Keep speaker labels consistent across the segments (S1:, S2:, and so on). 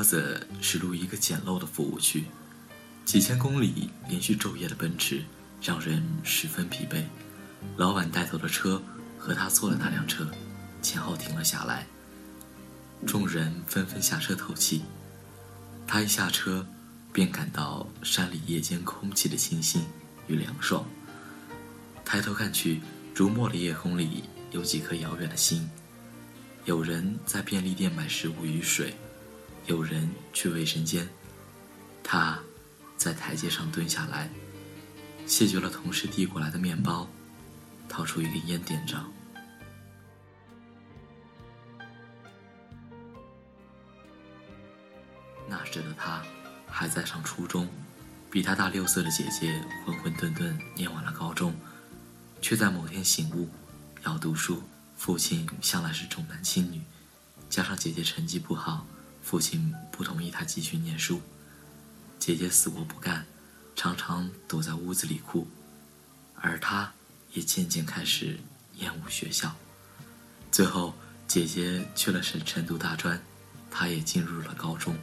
S1: 车子驶入一个简陋的服务区，几千公里连续昼夜的奔驰让人十分疲惫。老板带头的车和他坐的那辆车前后停了下来，众人纷纷下车透气。他一下车，便感到山里夜间空气的清新与凉爽。抬头看去，如墨的夜空里有几颗遥远的星。有人在便利店买食物与水，有人去卫生间。他，在台阶上蹲下来，谢绝了同事递过来的面包，掏出一根烟点着。那时的他，还在上初中，比他大六岁的姐姐混混沌沌念完了高中，却在某天醒悟，要读书。父亲向来是重男轻女，加上姐姐成绩不好，父亲不同意他继续念书。姐姐死活不干，常常躲在屋子里哭，而他也渐渐开始厌恶学校。最后，姐姐去了省城读大专，他也进入了高中。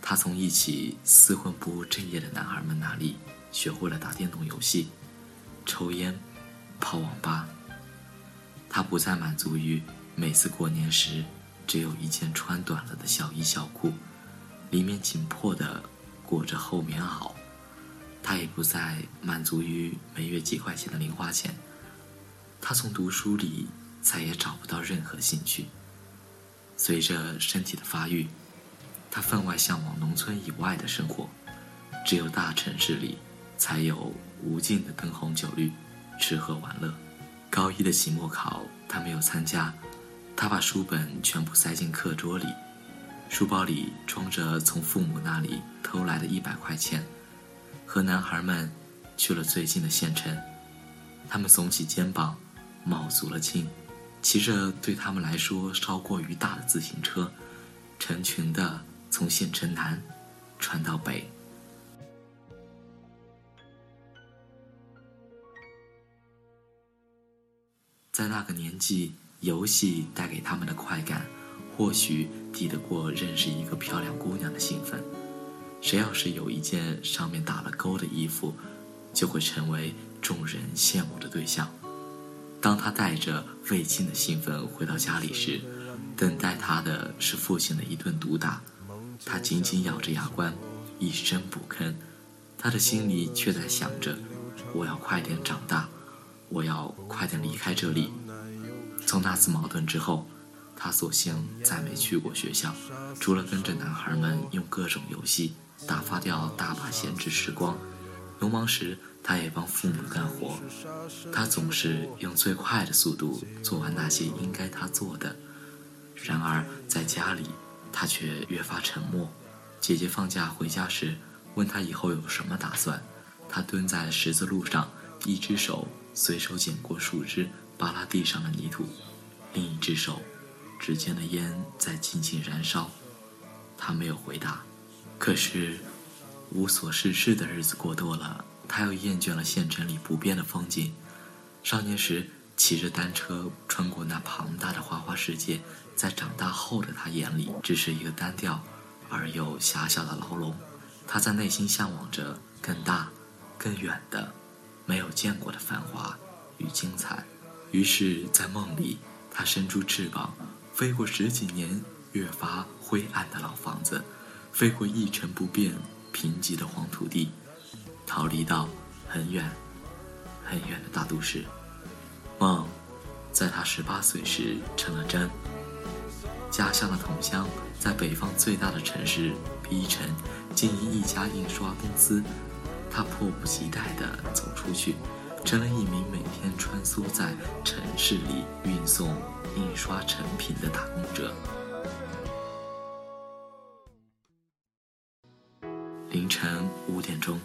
S1: 他从一起厮混不务正业的男孩们那里学会了打电动游戏、抽烟、泡网吧。他不再满足于每次过年时只有一件穿短了的小衣小裤，里面紧迫的裹着厚棉袄。他也不再满足于每月几块钱的零花钱。他从读书里再也找不到任何兴趣。随着身体的发育，他分外向往农村以外的生活。只有大城市里才有无尽的灯红酒绿、吃喝玩乐。高一的期末考，他没有参加。他把书本全部塞进课桌里，书包里装着从父母那里偷来的一百块钱，和男孩们去了最近的县城。他们耸起肩膀，卯足了劲，骑着对他们来说稍过于大的自行车，成群的从县城南穿到北。在那个年纪，游戏带给他们的快感，或许抵得过认识一个漂亮姑娘的兴奋。谁要是有一件上面打了勾的衣服，就会成为众人羡慕的对象。当他带着未尽的兴奋回到家里时，等待他的是父亲的一顿毒打。他紧紧咬着牙关，一声不吭。他的心里却在想着：我要快点长大。我要快点离开这里。从那次矛盾之后，他索性再没去过学校，除了跟着男孩们用各种游戏打发掉大把闲置时光。农忙时，他也帮父母干活。他总是用最快的速度做完那些应该他做的。然而在家里，他却越发沉默。姐姐放假回家时，问他以后有什么打算，他蹲在十字路上，一只手。随手捡过树枝，扒拉地上的泥土，另一只手，指尖的烟在静静燃烧。他没有回答。可是，无所事事的日子过多了，他又厌倦了县城里不变的风景。少年时骑着单车穿过那庞大的花花世界，在长大后的他眼里，只是一个单调而又狭小的牢笼。他在内心向往着更大、更远的。没有见过的繁华与精彩，于是，在梦里，他伸出翅膀，飞过十几年越发灰暗的老房子，飞过一成不变贫瘠的黄土地，逃离到很远很远的大都市。梦，在他十八岁时成了真。家乡的同乡，在北方最大的城市 B 城经营一家印刷公司。他迫不及待地走出去，成了一名每天穿梭在城市里运送印刷成品的打工者。凌晨五点钟，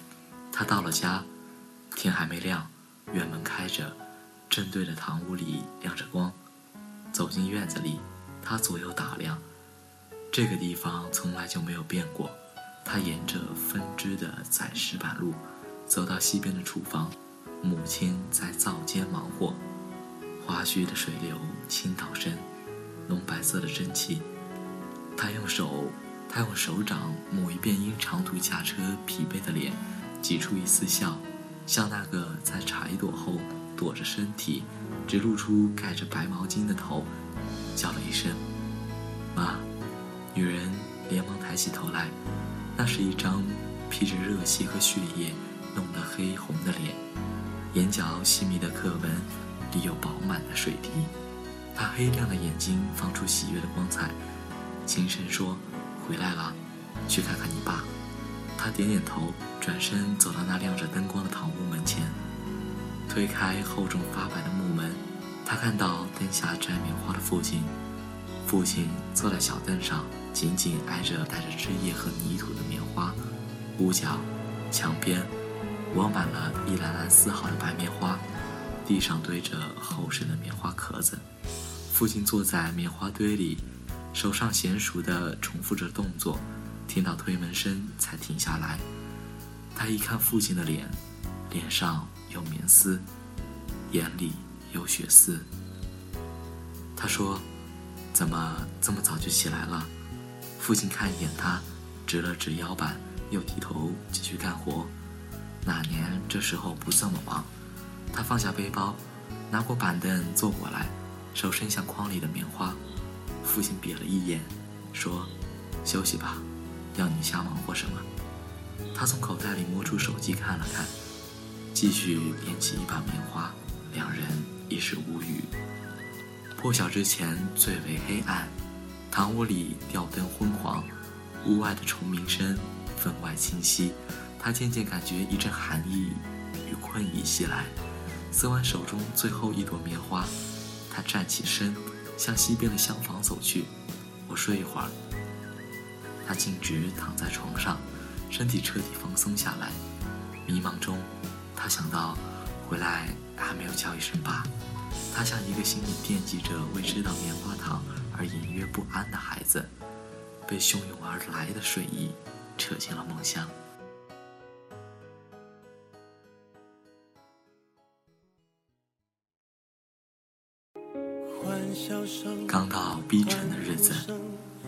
S1: 他到了家，天还没亮，院门开着，正对着堂屋里亮着光。走进院子里，他左右打量，这个地方从来就没有变过。他沿着分支的窄石板路，走到西边的厨房，母亲在灶间忙活，花须的水流倾倒声，浓白色的蒸汽。他用手他用手掌抹一遍因长途驾车疲惫的脸，挤出一丝笑，像那个在茶一朵后躲着身体，只露出盖着白毛巾的头，叫了一声“妈”。女人连忙抬起头来，那是一张披着热气和血液弄得黑红的脸，眼角细密的刻纹里有饱满的水滴，他黑亮的眼睛放出喜悦的光彩，轻声说。回来了，去看看你爸。他点点头，转身走到那亮着灯光的堂屋门前，推开厚重发白的木门，他看到灯下摘棉花的父亲。父亲坐在小凳上，紧紧挨着带着枝叶和泥土的棉花。屋角、墙边，窝满了一篮篮丝好的白棉花，地上堆着厚实的棉花壳子。父亲坐在棉花堆里。手上娴熟地重复着动作，听到推门声才停下来。他一看父亲的脸，脸上有棉丝，眼里有血丝。他说：“怎么这么早就起来了？”父亲看一眼他，直了直腰板，又低头继续干活。哪年这时候不这么忙。他放下背包，拿过板凳坐过来，手伸向筐里的棉花。父亲瞥了一眼，说：“休息吧，要你瞎忙活什么？”他从口袋里摸出手机看了看，继续捻起一把棉花。两人一时无语。破晓之前最为黑暗，堂屋里吊灯昏黄，屋外的虫鸣声分外清晰。他渐渐感觉一阵寒意与困意袭来，撕完手中最后一朵棉花，他站起身。向西边的厢房走去，我睡一会儿。他径直躺在床上，身体彻底放松下来。迷茫中，他想到回来还没有叫一声爸。他像一个心里惦记着未吃到棉花糖而隐约不安的孩子，被汹涌而来的睡意扯进了梦乡。刚到 B 城的日子，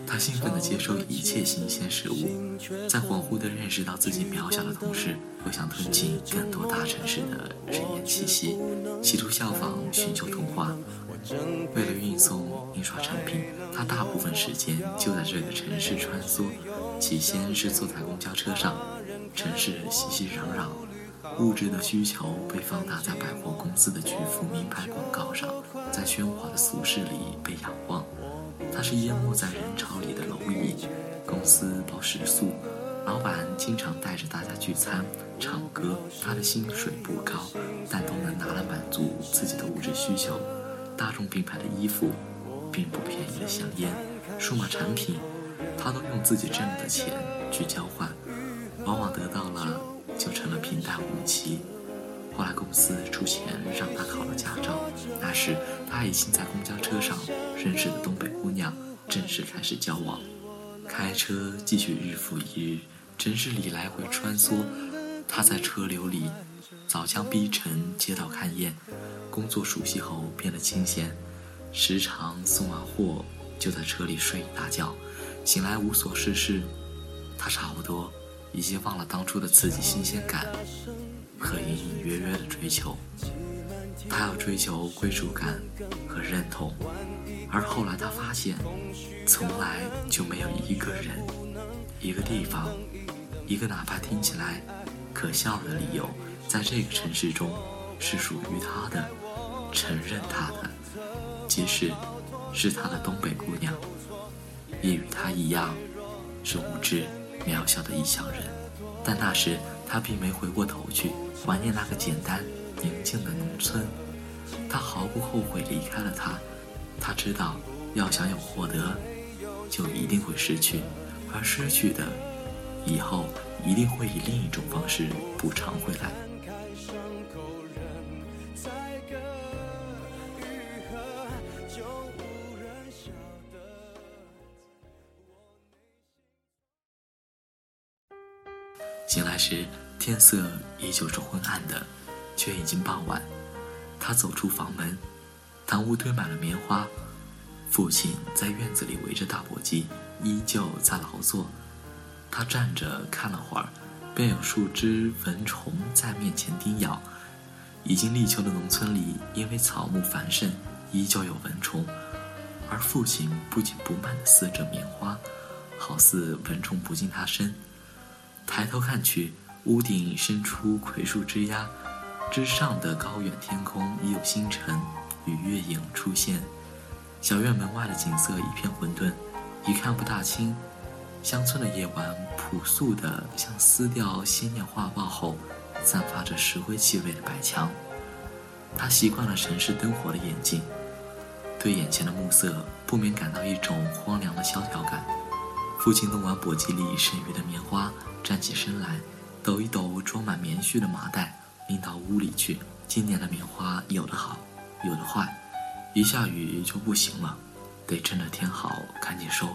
S1: 他兴奋地接受一切新鲜事物，在恍惚地认识到自己渺小的同时，又想吞进更多大城市的人烟气息，企图效仿寻求童话。为了运送印刷产品，他大部分时间就在这个城市穿梭。起先是坐在公交车上，城市熙熙攘攘。物质的需求被放大在百货公司的巨幅名牌广告上，在喧哗的俗世里被仰望。它是淹没在人潮里的蝼蚁。公司包食宿，老板经常带着大家聚餐、唱歌。他的薪水不高，但都能拿来满足自己的物质需求。大众品牌的衣服，并不便宜的香烟、数码产品，他都用自己挣的钱去交换，往往得到了。就成了平淡无奇。后来公司出钱让他考了驾照，那时他已经在公交车上认识的东北姑娘正式开始交往。开车继续日复一日，城市里来回穿梭。他在车流里早将逼城街道看厌，工作熟悉后变得清闲，时常送完货就在车里睡一大觉，醒来无所事事。他差不多。已经忘了当初的刺激、新鲜感和隐隐约约的追求。他要追求归属感和认同，而后来他发现，从来就没有一个人、一个地方、一个哪怕听起来可笑的理由，在这个城市中是属于他的、承认他的，即使是他的东北姑娘，也与他一样是无知。渺小的异乡人，但那时他并没回过头去怀念那个简单宁静的农村。他毫不后悔离开了他。他知道，要想有获得，就一定会失去，而失去的，以后一定会以另一种方式补偿回来。时，天色依旧是昏暗的，却已经傍晚。他走出房门，堂屋堆满了棉花。父亲在院子里围着大簸箕，依旧在劳作。他站着看了会儿，便有数只蚊虫在面前叮咬。已经立秋的农村里，因为草木繁盛，依旧有蚊虫。而父亲不紧不慢地撕着棉花，好似蚊虫不进他身。抬头看去，屋顶伸出葵树枝桠，之上的高远天空已有星辰与月影出现。小院门外的景色一片混沌，已看不大清。乡村的夜晚朴素的像撕掉鲜艳画报后，散发着石灰气味的白墙。他习惯了城市灯火的眼睛。对眼前的暮色，不免感到一种荒凉的萧条感。父亲弄完簸箕里剩余的棉花，站起身来，抖一抖装满棉絮的麻袋，拎到屋里去。今年的棉花有的好，有的坏，一下雨就不行了，得趁着天好赶紧收。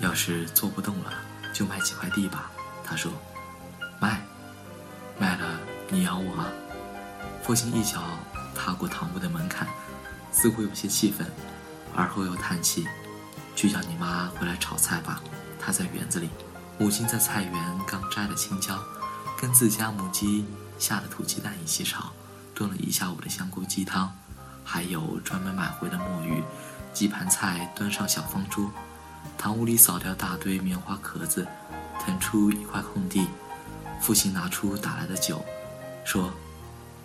S1: 要是做不动了，就卖几块地吧。他说：“卖，卖了你养我啊。”父亲一脚踏过堂屋的门槛。似乎有些气愤，而后又叹气：“去叫你妈回来炒菜吧。她在园子里。”母亲在菜园刚摘了青椒，跟自家母鸡下的土鸡蛋一起炒，炖了一下午的香菇鸡汤，还有专门买回的墨鱼。几盘菜端上小方桌，堂屋里扫掉大堆棉花壳子，腾出一块空地。父亲拿出打来的酒，说：“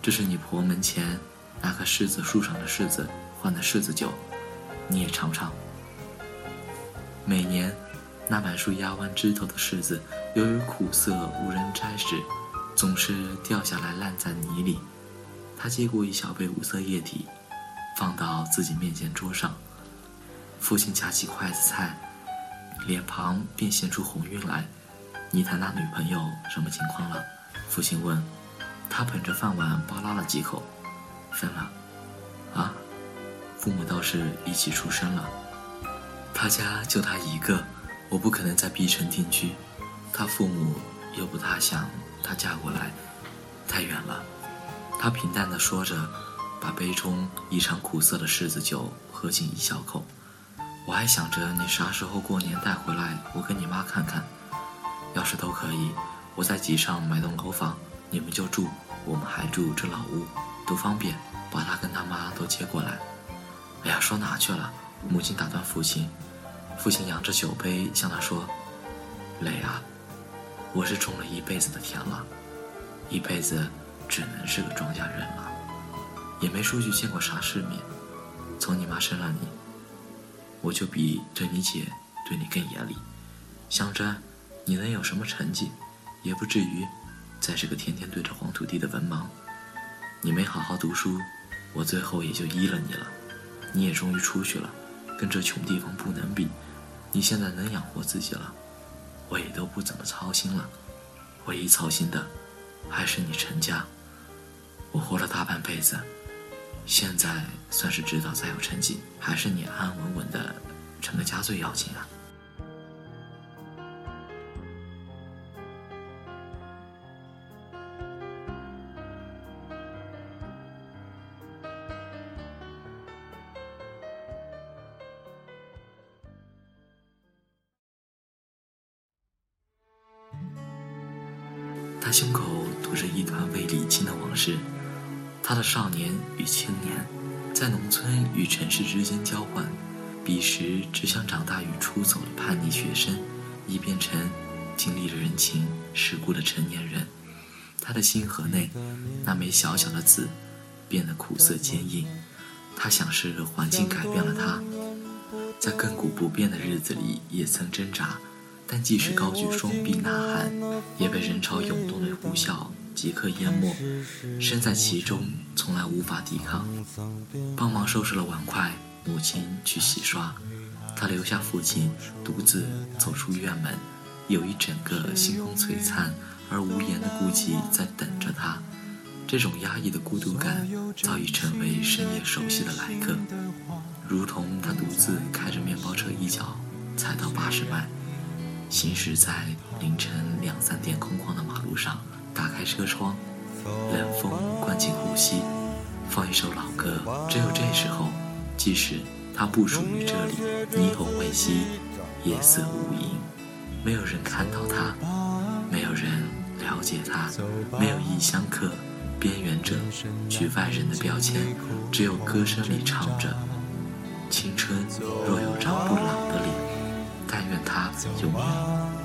S1: 这是你婆门前。”那棵柿子树上的柿子换的柿子酒，你也尝尝。每年，那满树压弯枝头的柿子，由于苦涩无人摘食，总是掉下来烂在泥里。他接过一小杯无色液体，放到自己面前桌上。父亲夹起筷子菜，脸庞便现出红晕来。你谈那女朋友什么情况了？父亲问。他捧着饭碗，扒拉了几口。分了，啊，父母倒是一起出生了。他家就他一个，我不可能在 B 城定居。他父母又不大想他嫁过来，太远了。他平淡地说着，把杯中异常苦涩的柿子酒喝进一小口。我还想着你啥时候过年带回来，我跟你妈看看。要是都可以，我在集上买栋楼房，你们就住，我们还住这老屋。多方便，把他跟他妈都接过来。哎呀，说哪去了？母亲打断父亲。父亲仰着酒杯向他说：“磊啊，我是种了一辈子的田了，一辈子只能是个庄稼人了，也没出去见过啥世面。从你妈生了你，我就比对你姐对你更严厉。想着你能有什么成绩，也不至于再是个天天对着黄土地的文盲。”你没好好读书，我最后也就依了你了。你也终于出去了，跟这穷地方不能比。你现在能养活自己了，我也都不怎么操心了。唯一操心的，还是你成家。我活了大半辈子，现在算是知道再有成绩，还是你安安稳稳的成个家最要紧啊。他胸口堵着一团未理清的往事，他的少年与青年，在农村与城市之间交换，彼时只想长大与出走的叛逆学生，已变成经历了人情世故的成年人。他的心河内那枚小小的籽，变得苦涩坚硬。他想是环境改变了他，在亘古不变的日子里也曾挣扎。但即使高举双臂呐喊，也被人潮涌动的呼啸即刻淹没。身在其中，从来无法抵抗。帮忙收拾了碗筷，母亲去洗刷，他留下父亲独自走出院门。有一整个星空璀璨而无言的孤寂在等着他。这种压抑的孤独感早已成为深夜熟悉的来客，如同他独自开着面包车一脚踩到八十迈。行驶在凌晨两三点空旷的马路上，打开车窗，冷风灌进呼吸，放一首老歌。只有这时候，即使它不属于这里，霓虹未熄，夜色无垠，没有人看到他，没有人了解他，没有异乡客、边缘者、局外人的标签，只有歌声里唱着：青春若有张不老的脸，但愿它永远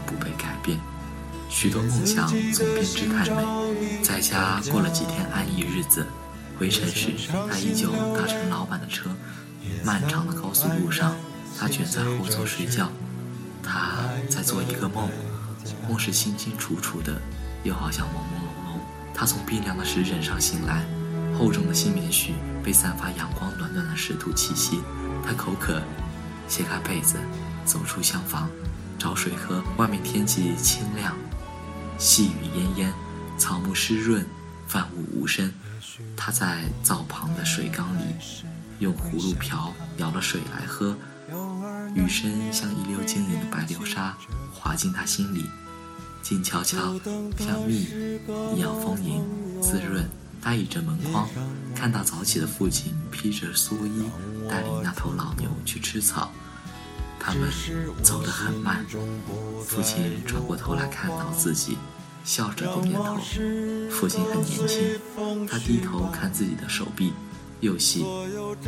S1: 不被改变。许多梦想总编织太美，在家过了几天安逸日子，回城时他依旧搭乘老板的车，漫长的高速路上，他卷在后座睡觉，他在做一个梦，梦是清清楚楚的，又好像朦朦胧胧。他从冰凉的石枕上醒来，厚重的新棉絮被散发阳光暖暖的湿土气息，他口渴，掀开被子，走出厢房，找水喝。外面天气清亮。细雨烟烟，草木湿润，万物无声。他在灶旁的水缸里，用葫芦瓢舀了水来喝。雨声像一溜晶莹的白流沙，滑进他心里，静悄悄，像蜜一样丰盈滋润。他倚着门框，看到早起的父亲披着蓑衣，带领那头老牛去吃草。他们走得很慢，父亲转过头来看到自己，笑着点点头。父亲很年轻，他低头看自己的手臂，又细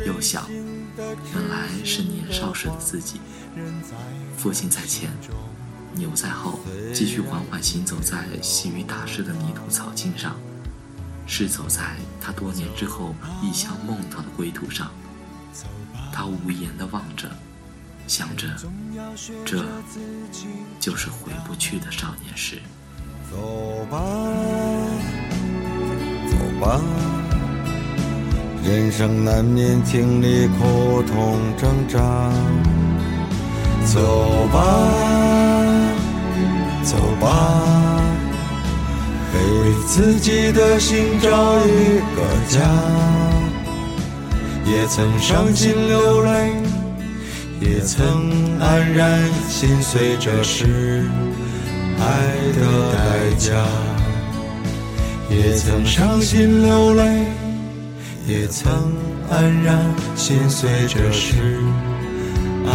S1: 又小，原来是年少时的自己。父亲在前，牛在后，继续缓缓行走在细雨打湿的泥土草径上，是走在他多年之后异乡梦到的归途上。他无言地望着。想着，这就是回不去的少年时。
S2: 走吧，走吧，人生难免经历苦痛挣扎。走吧，走吧，为自己的心找一个家。也曾伤心流泪。也曾黯然心碎，这是爱的代价。也曾伤心流泪，也曾黯然心碎，这是爱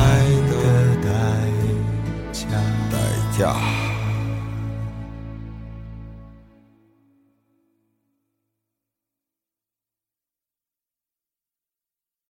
S2: 的代价。代价。